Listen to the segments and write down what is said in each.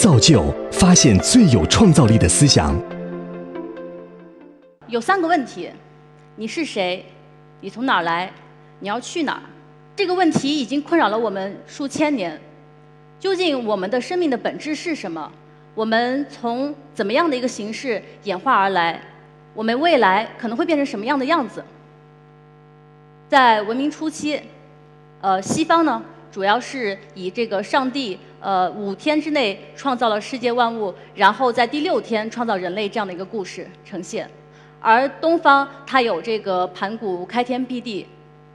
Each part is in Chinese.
造就发现最有创造力的思想。有三个问题：你是谁？你从哪儿来？你要去哪儿？这个问题已经困扰了我们数千年。究竟我们的生命的本质是什么？我们从怎么样的一个形式演化而来？我们未来可能会变成什么样的样子？在文明初期，呃，西方呢，主要是以这个上帝呃五天之内创造了世界万物，然后在第六天创造人类这样的一个故事呈现。而东方它有这个盘古开天辟地，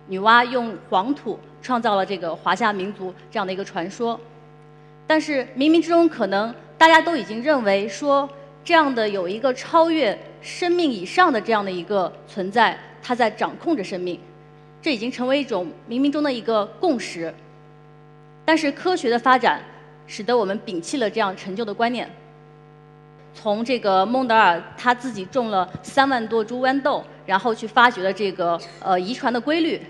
女娲用黄土创造了这个华夏民族这样的一个传说。但是冥冥之中，可能大家都已经认为说，这样的有一个超越生命以上的这样的一个存在，它在掌控着生命，这已经成为一种冥冥中的一个共识。但是科学的发展，使得我们摒弃了这样陈旧的观念。从这个孟德尔他自己种了三万多株豌豆，然后去发掘了这个呃遗传的规律，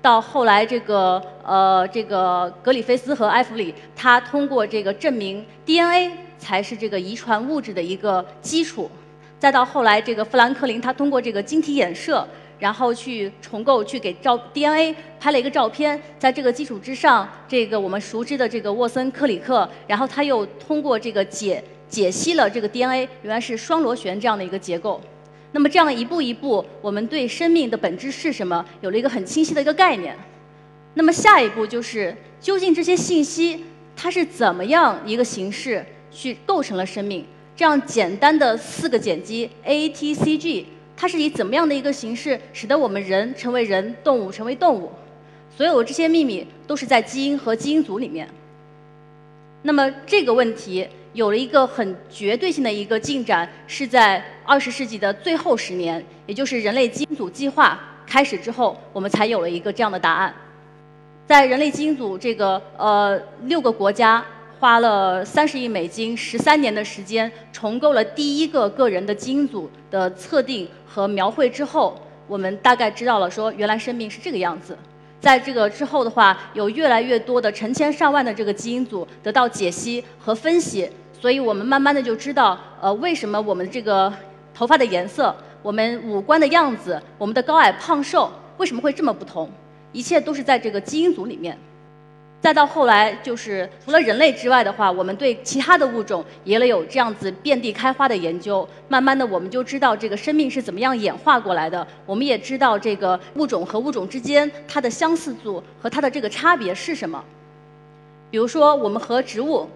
到后来这个呃这个格里菲斯和埃弗里，他通过这个证明 DNA 才是这个遗传物质的一个基础，再到后来这个富兰克林他通过这个晶体衍射，然后去重构去给照 DNA 拍了一个照片，在这个基础之上，这个我们熟知的这个沃森克里克，然后他又通过这个解。解析了这个 DNA 原来是双螺旋这样的一个结构，那么这样一步一步，我们对生命的本质是什么有了一个很清晰的一个概念。那么下一步就是，究竟这些信息它是怎么样一个形式去构成了生命？这样简单的四个碱基 A、T、C、G，它是以怎么样的一个形式使得我们人成为人，动物成为动物？所有这些秘密都是在基因和基因组里面。那么这个问题。有了一个很绝对性的一个进展，是在二十世纪的最后十年，也就是人类基因组计划开始之后，我们才有了一个这样的答案。在人类基因组这个呃六个国家花了三十亿美金十三年的时间重构了第一个个人的基因组的测定和描绘之后，我们大概知道了说原来生命是这个样子。在这个之后的话，有越来越多的成千上万的这个基因组得到解析和分析。所以我们慢慢的就知道，呃，为什么我们这个头发的颜色、我们五官的样子、我们的高矮胖瘦为什么会这么不同？一切都是在这个基因组里面。再到后来，就是除了人类之外的话，我们对其他的物种也有这样子遍地开花的研究。慢慢的，我们就知道这个生命是怎么样演化过来的。我们也知道这个物种和物种之间它的相似度和它的这个差别是什么。比如说，我们和植物。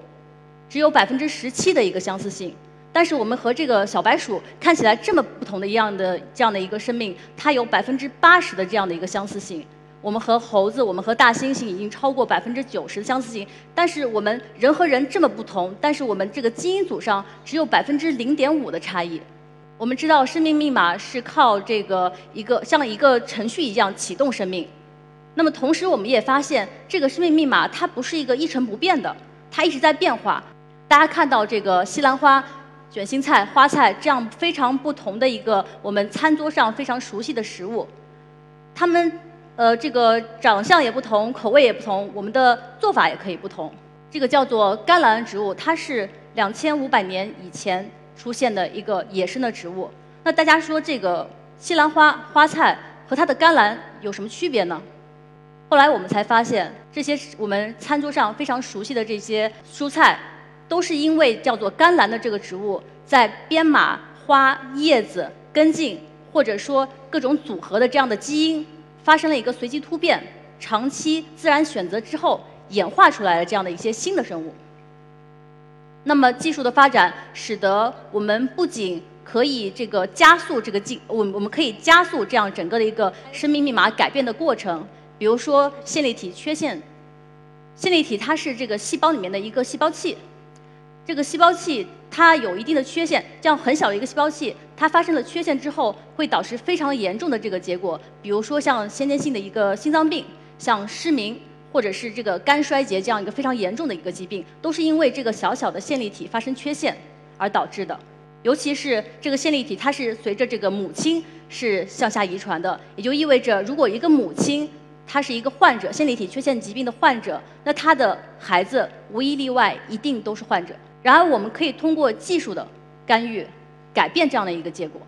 只有百分之十七的一个相似性，但是我们和这个小白鼠看起来这么不同的一样的这样的一个生命，它有百分之八十的这样的一个相似性。我们和猴子，我们和大猩猩已经超过百分之九十的相似性，但是我们人和人这么不同，但是我们这个基因组上只有百分之零点五的差异。我们知道生命密码是靠这个一个像一个程序一样启动生命，那么同时我们也发现这个生命密码它不是一个一成不变的，它一直在变化。大家看到这个西兰花、卷心菜、花菜这样非常不同的一个我们餐桌上非常熟悉的食物，它们呃这个长相也不同，口味也不同，我们的做法也可以不同。这个叫做甘蓝植物，它是两千五百年以前出现的一个野生的植物。那大家说这个西兰花花菜和它的甘蓝有什么区别呢？后来我们才发现，这些我们餐桌上非常熟悉的这些蔬菜。都是因为叫做甘蓝的这个植物，在编码花、叶子、根茎，或者说各种组合的这样的基因，发生了一个随机突变，长期自然选择之后演化出来的这样的一些新的生物。那么技术的发展，使得我们不仅可以这个加速这个进，我我们可以加速这样整个的一个生命密码改变的过程。比如说线粒体缺陷，线粒体它是这个细胞里面的一个细胞器。这个细胞器它有一定的缺陷，这样很小的一个细胞器，它发生了缺陷之后，会导致非常严重的这个结果，比如说像先天性的一个心脏病，像失明，或者是这个肝衰竭这样一个非常严重的一个疾病，都是因为这个小小的线粒体发生缺陷而导致的。尤其是这个线粒体，它是随着这个母亲是向下遗传的，也就意味着如果一个母亲。她是一个患者，线粒体缺陷疾病的患者，那她的孩子无一例外一定都是患者。然而，我们可以通过技术的干预改变这样的一个结果。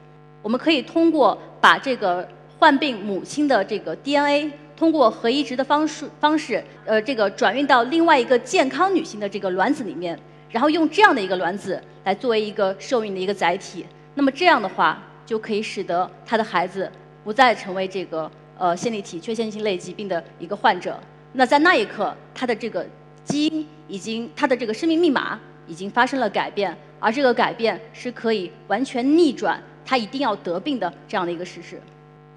我们可以通过把这个患病母亲的这个 DNA 通过核移植的方式方式，呃，这个转运到另外一个健康女性的这个卵子里面，然后用这样的一个卵子来作为一个受孕的一个载体。那么这样的话，就可以使得她的孩子不再成为这个呃线粒体缺陷性类疾病的一个患者。那在那一刻，她的这个基因已经，她的这个生命密码。已经发生了改变，而这个改变是可以完全逆转他一定要得病的这样的一个事实。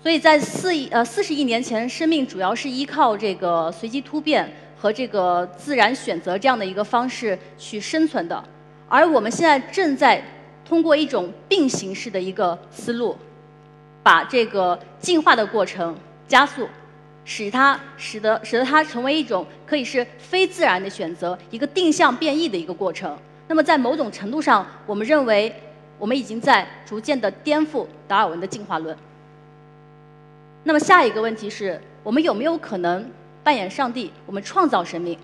所以在四亿呃四十亿年前，生命主要是依靠这个随机突变和这个自然选择这样的一个方式去生存的，而我们现在正在通过一种并行式的一个思路，把这个进化的过程加速。使它使得使得它成为一种可以是非自然的选择，一个定向变异的一个过程。那么在某种程度上，我们认为我们已经在逐渐的颠覆达尔文的进化论。那么下一个问题是我们有没有可能扮演上帝，我们创造生命？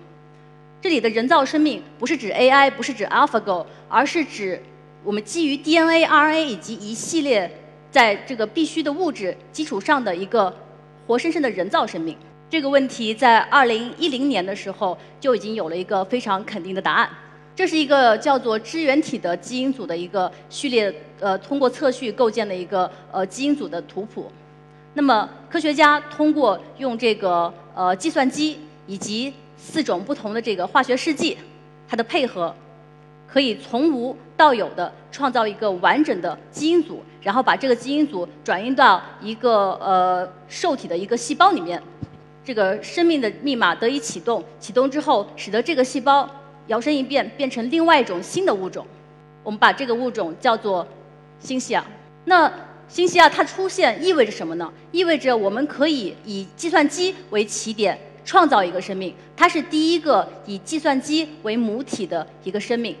这里的人造生命不是指 AI，不是指 AlphaGo，而是指我们基于 DNA、RNA 以及一系列在这个必须的物质基础上的一个。活生生的人造生命这个问题，在二零一零年的时候就已经有了一个非常肯定的答案。这是一个叫做支原体的基因组的一个序列，呃，通过测序构建的一个呃基因组的图谱。那么科学家通过用这个呃计算机以及四种不同的这个化学试剂，它的配合。可以从无到有的创造一个完整的基因组，然后把这个基因组转移到一个呃受体的一个细胞里面，这个生命的密码得以启动。启动之后，使得这个细胞摇身一变变成另外一种新的物种。我们把这个物种叫做新西亚。那新西亚它出现意味着什么呢？意味着我们可以以计算机为起点创造一个生命。它是第一个以计算机为母体的一个生命。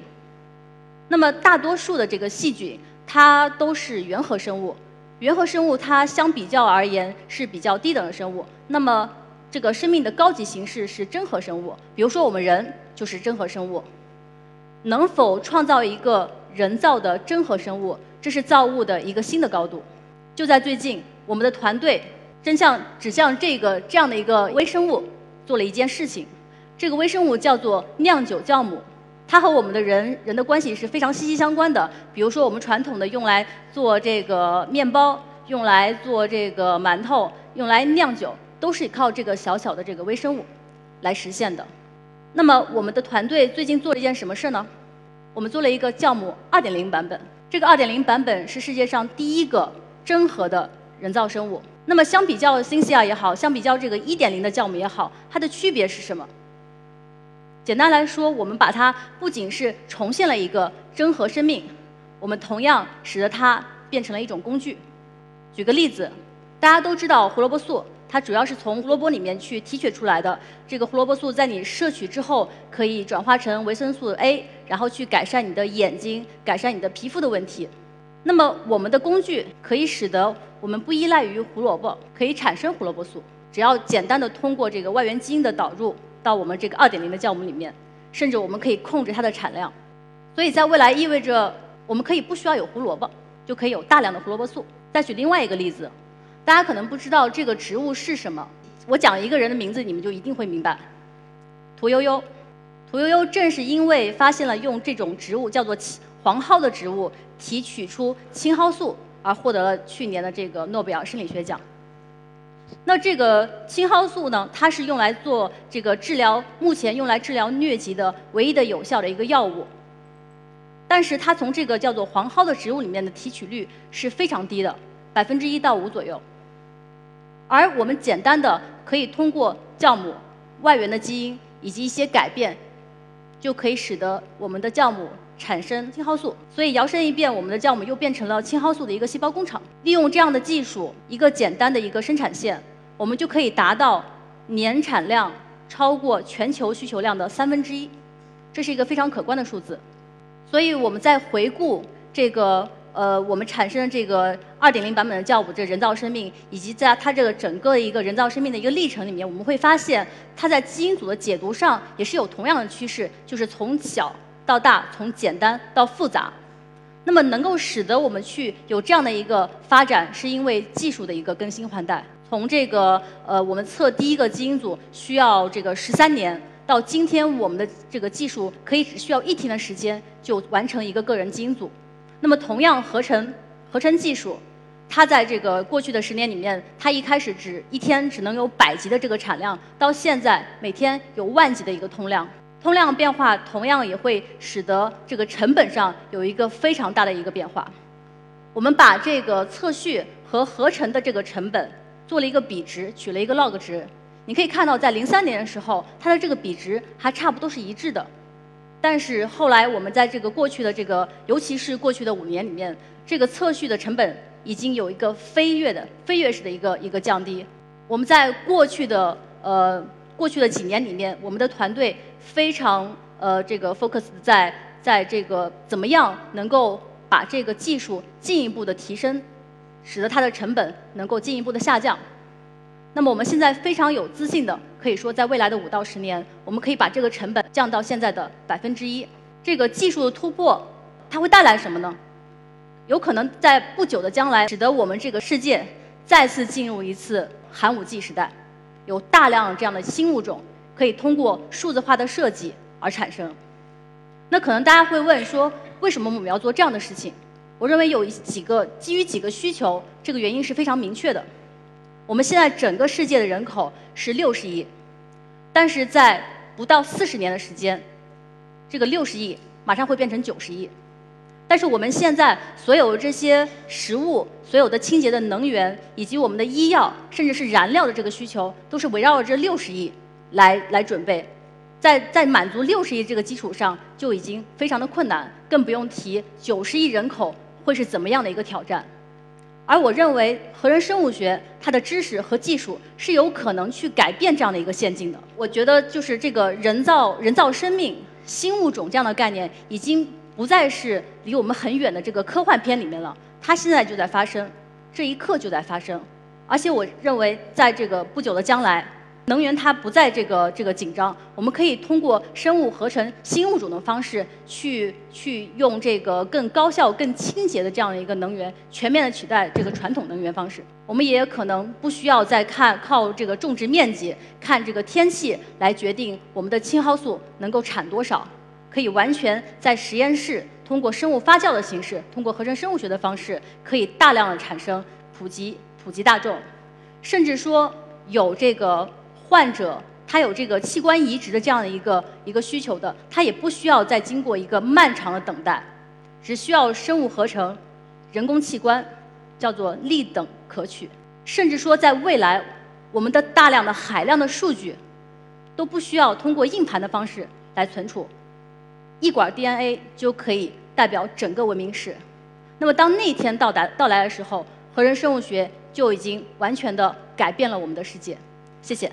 那么大多数的这个细菌，它都是原核生物。原核生物它相比较而言是比较低等的生物。那么这个生命的高级形式是真核生物。比如说我们人就是真核生物。能否创造一个人造的真核生物，这是造物的一个新的高度。就在最近，我们的团队真向指向这个这样的一个微生物做了一件事情。这个微生物叫做酿酒酵母。它和我们的人人的关系是非常息息相关的。比如说，我们传统的用来做这个面包、用来做这个馒头、用来酿酒，都是靠这个小小的这个微生物来实现的。那么，我们的团队最近做了一件什么事呢？我们做了一个酵母2.0版本。这个2.0版本是世界上第一个真核的人造生物。那么，相比较新西亚也好，相比较这个1.0的酵母也好，它的区别是什么？简单来说，我们把它不仅是重现了一个真核生命，我们同样使得它变成了一种工具。举个例子，大家都知道胡萝卜素，它主要是从胡萝卜里面去提取出来的。这个胡萝卜素在你摄取之后，可以转化成维生素 A，然后去改善你的眼睛、改善你的皮肤的问题。那么，我们的工具可以使得我们不依赖于胡萝卜，可以产生胡萝卜素，只要简单的通过这个外源基因的导入。到我们这个二点零的酵母里面，甚至我们可以控制它的产量，所以在未来意味着我们可以不需要有胡萝卜，就可以有大量的胡萝卜素。再举另外一个例子，大家可能不知道这个植物是什么，我讲一个人的名字，你们就一定会明白。屠呦呦，屠呦呦正是因为发现了用这种植物叫做青黄蒿的植物提取出青蒿素，而获得了去年的这个诺贝尔生理学奖。那这个青蒿素呢？它是用来做这个治疗，目前用来治疗疟疾的唯一的有效的一个药物。但是它从这个叫做黄蒿的植物里面的提取率是非常低的，百分之一到五左右。而我们简单的可以通过酵母外源的基因以及一些改变，就可以使得我们的酵母。产生青蒿素，所以摇身一变，我们的酵母又变成了青蒿素的一个细胞工厂。利用这样的技术，一个简单的一个生产线，我们就可以达到年产量超过全球需求量的三分之一，这是一个非常可观的数字。所以我们在回顾这个呃，我们产生的这个二点零版本的酵母这人造生命，以及在它这个整个一个人造生命的一个历程里面，我们会发现它在基因组的解读上也是有同样的趋势，就是从小。到大，从简单到复杂。那么能够使得我们去有这样的一个发展，是因为技术的一个更新换代。从这个呃，我们测第一个基因组需要这个十三年，到今天我们的这个技术可以只需要一天的时间就完成一个个人基因组。那么同样合成合成技术，它在这个过去的十年里面，它一开始只一天只能有百级的这个产量，到现在每天有万级的一个通量。通量变化同样也会使得这个成本上有一个非常大的一个变化。我们把这个测序和合成的这个成本做了一个比值，取了一个 log 值。你可以看到，在零三年的时候，它的这个比值还差不多是一致的。但是后来我们在这个过去的这个，尤其是过去的五年里面，这个测序的成本已经有一个飞跃的、飞跃式的一个一个降低。我们在过去的呃。过去的几年里面，我们的团队非常呃这个 focus 在在这个怎么样能够把这个技术进一步的提升，使得它的成本能够进一步的下降。那么我们现在非常有自信的可以说，在未来的五到十年，我们可以把这个成本降到现在的百分之一。这个技术的突破，它会带来什么呢？有可能在不久的将来，使得我们这个世界再次进入一次寒武纪时代。有大量这样的新物种可以通过数字化的设计而产生。那可能大家会问说，为什么我们要做这样的事情？我认为有几个基于几个需求，这个原因是非常明确的。我们现在整个世界的人口是六十亿，但是在不到四十年的时间，这个六十亿马上会变成九十亿。但是我们现在所有这些食物、所有的清洁的能源，以及我们的医药，甚至是燃料的这个需求，都是围绕着这六十亿来来准备。在在满足六十亿这个基础上，就已经非常的困难，更不用提九十亿人口会是怎么样的一个挑战。而我认为，核人生物学它的知识和技术是有可能去改变这样的一个陷阱的。我觉得，就是这个人造人造生命、新物种这样的概念已经。不再是离我们很远的这个科幻片里面了，它现在就在发生，这一刻就在发生。而且我认为，在这个不久的将来，能源它不在这个这个紧张，我们可以通过生物合成新物种的方式，去去用这个更高效、更清洁的这样的一个能源，全面的取代这个传统能源方式。我们也可能不需要再看靠这个种植面积、看这个天气来决定我们的青蒿素能够产多少。可以完全在实验室通过生物发酵的形式，通过合成生物学的方式，可以大量的产生普及普及大众，甚至说有这个患者他有这个器官移植的这样的一个一个需求的，他也不需要再经过一个漫长的等待，只需要生物合成人工器官，叫做立等可取，甚至说在未来我们的大量的海量的数据都不需要通过硬盘的方式来存储。一管 DNA 就可以代表整个文明史。那么，当那一天到达到来的时候，核人生物学就已经完全的改变了我们的世界。谢谢。